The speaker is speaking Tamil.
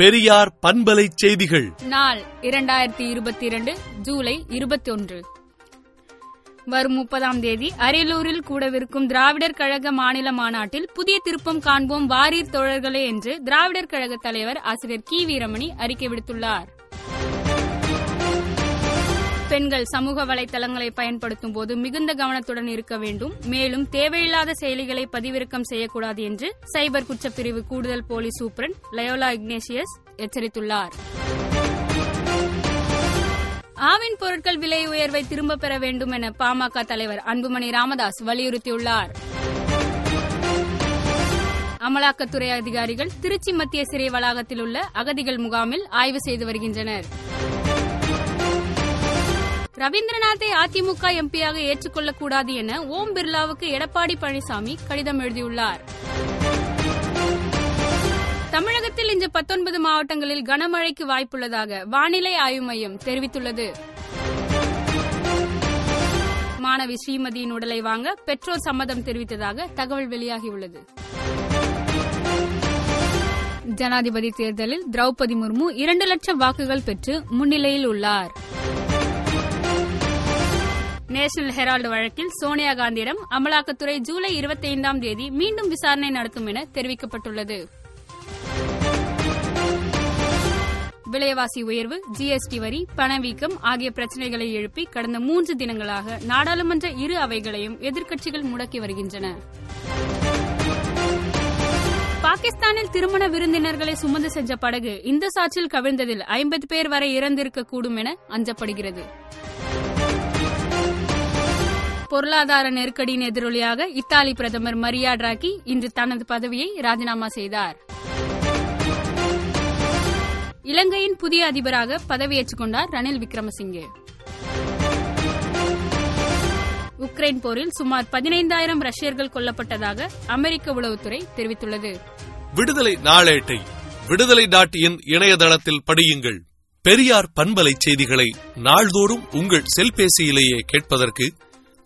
பெரியார் பண்பலை செய்திகள். நாள் இரண்டாயிரத்தி இருபத்தி இரண்டு ஜூலை இருபத்தி ஒன்று வரும் முப்பதாம் தேதி அரியலூரில் கூடவிருக்கும் திராவிடர் கழக மாநில மாநாட்டில் புதிய திருப்பம் காண்போம் வாரீர் தோழர்களே என்று திராவிடர் கழக தலைவர் ஆசிரியர் கி வீரமணி அறிக்கை விடுத்துள்ளார். பெண்கள் சமூக வலைதளங்களை பயன்படுத்தும் போது மிகுந்த கவனத்துடன் இருக்க வேண்டும். மேலும் தேவையில்லாத செயலிகளை பதிவிறக்கம் செய்யக்கூடாது என்று சைபர் குற்றப்பிரிவு கூடுதல் போலீஸ் சூப்பரண்ட் லயோலா இக்னேசியஸ் எச்சரித்துள்ளார். ஆவின் பொருட்கள் விலை உயர்வை திரும்பப் பெற வேண்டும் என பாமக தலைவர் அன்புமணி ராமதாஸ் வலியுறுத்தியுள்ளார். அமலாக்கத்துறை அதிகாரிகள் திருச்சி மத்திய சிறை வளாகத்தில் உள்ள அகதிகள் முகாமில் ஆய்வு செய்து வருகின்றனர். ரவீந்திரநாத்தை அதிமுக எம்பியாக ஏற்றுக்கொள்ளக்கூடாது என ஓம் பிர்லாவுக்கு எடப்பாடி பழனிசாமி கடிதம் எழுதியுள்ளார். தமிழகத்தில் இன்று பத்தொன்பது மாவட்டங்களில் கனமழைக்கு வாய்ப்புள்ளதாக வானிலை ஆய்வு மையம் தெரிவித்துள்ளது. மாணவி ஸ்ரீமதியின் உடலை வாங்க பெற்றோர் சம்மதம் தெரிவித்ததாக தகவல் வெளியாகியுள்ளது. ஜனாதிபதி தேர்தலில் திரௌபதி முர்மு இரண்டு லட்சம் வாக்குகள் பெற்று முன்னிலையில் உள்ளார். நேஷனல் ஹெரால்டு வழக்கில் சோனியா காந்தியிடம் அமலாக்கத்துறை ஜூலை இருபத்தி ஐந்தாம் தேதி மீண்டும் விசாரணை நடத்தும் என தெரிவிக்கப்பட்டுள்ளது. விலைவாசி உயர்வு ஜிஎஸ்டி வரி பணவீக்கம் ஆகிய பிரச்சினைகளை எழுப்பி கடந்த மூன்று தினங்களாக நாடாளுமன்ற இரு அவைகளையும் எதிர்க்கட்சிகள் முடக்கி வருகின்றன. பாகிஸ்தானில் திருமண விருந்தினர்களை சுமந்து சென்ற படகு இந்த சாற்றில் கவிழ்ந்ததில் ஐம்பது பேர் வரை இறந்திருக்கக்கூடும் என அஞ்சப்படுகிறது. பொருளாதார நெருக்கடியின் எதிரொலியாக இத்தாலி பிரதமர் மரியா டிராக்கி இன்று தனது பதவியை ராஜினாமா செய்தார். இலங்கையின் புதிய அதிபராக பதவியேற்றுக் கொண்டார் ரணில் விக்ரமசிங்கே. உக்ரைன் போரில் சுமார் பதினைந்தாயிரம் ரஷ்யர்கள் கொல்லப்பட்டதாக அமெரிக்க உளவுத்துறை தெரிவித்துள்ளது. விடுதலை நாளேட்டை விடுதலை டாட் இன் இணையதளத்தில் படியுங்கள். பெரியார் பண்பலை செய்திகளை நாள்தோறும் உங்கள் செல்பேசியிலேயே கேட்பதற்கு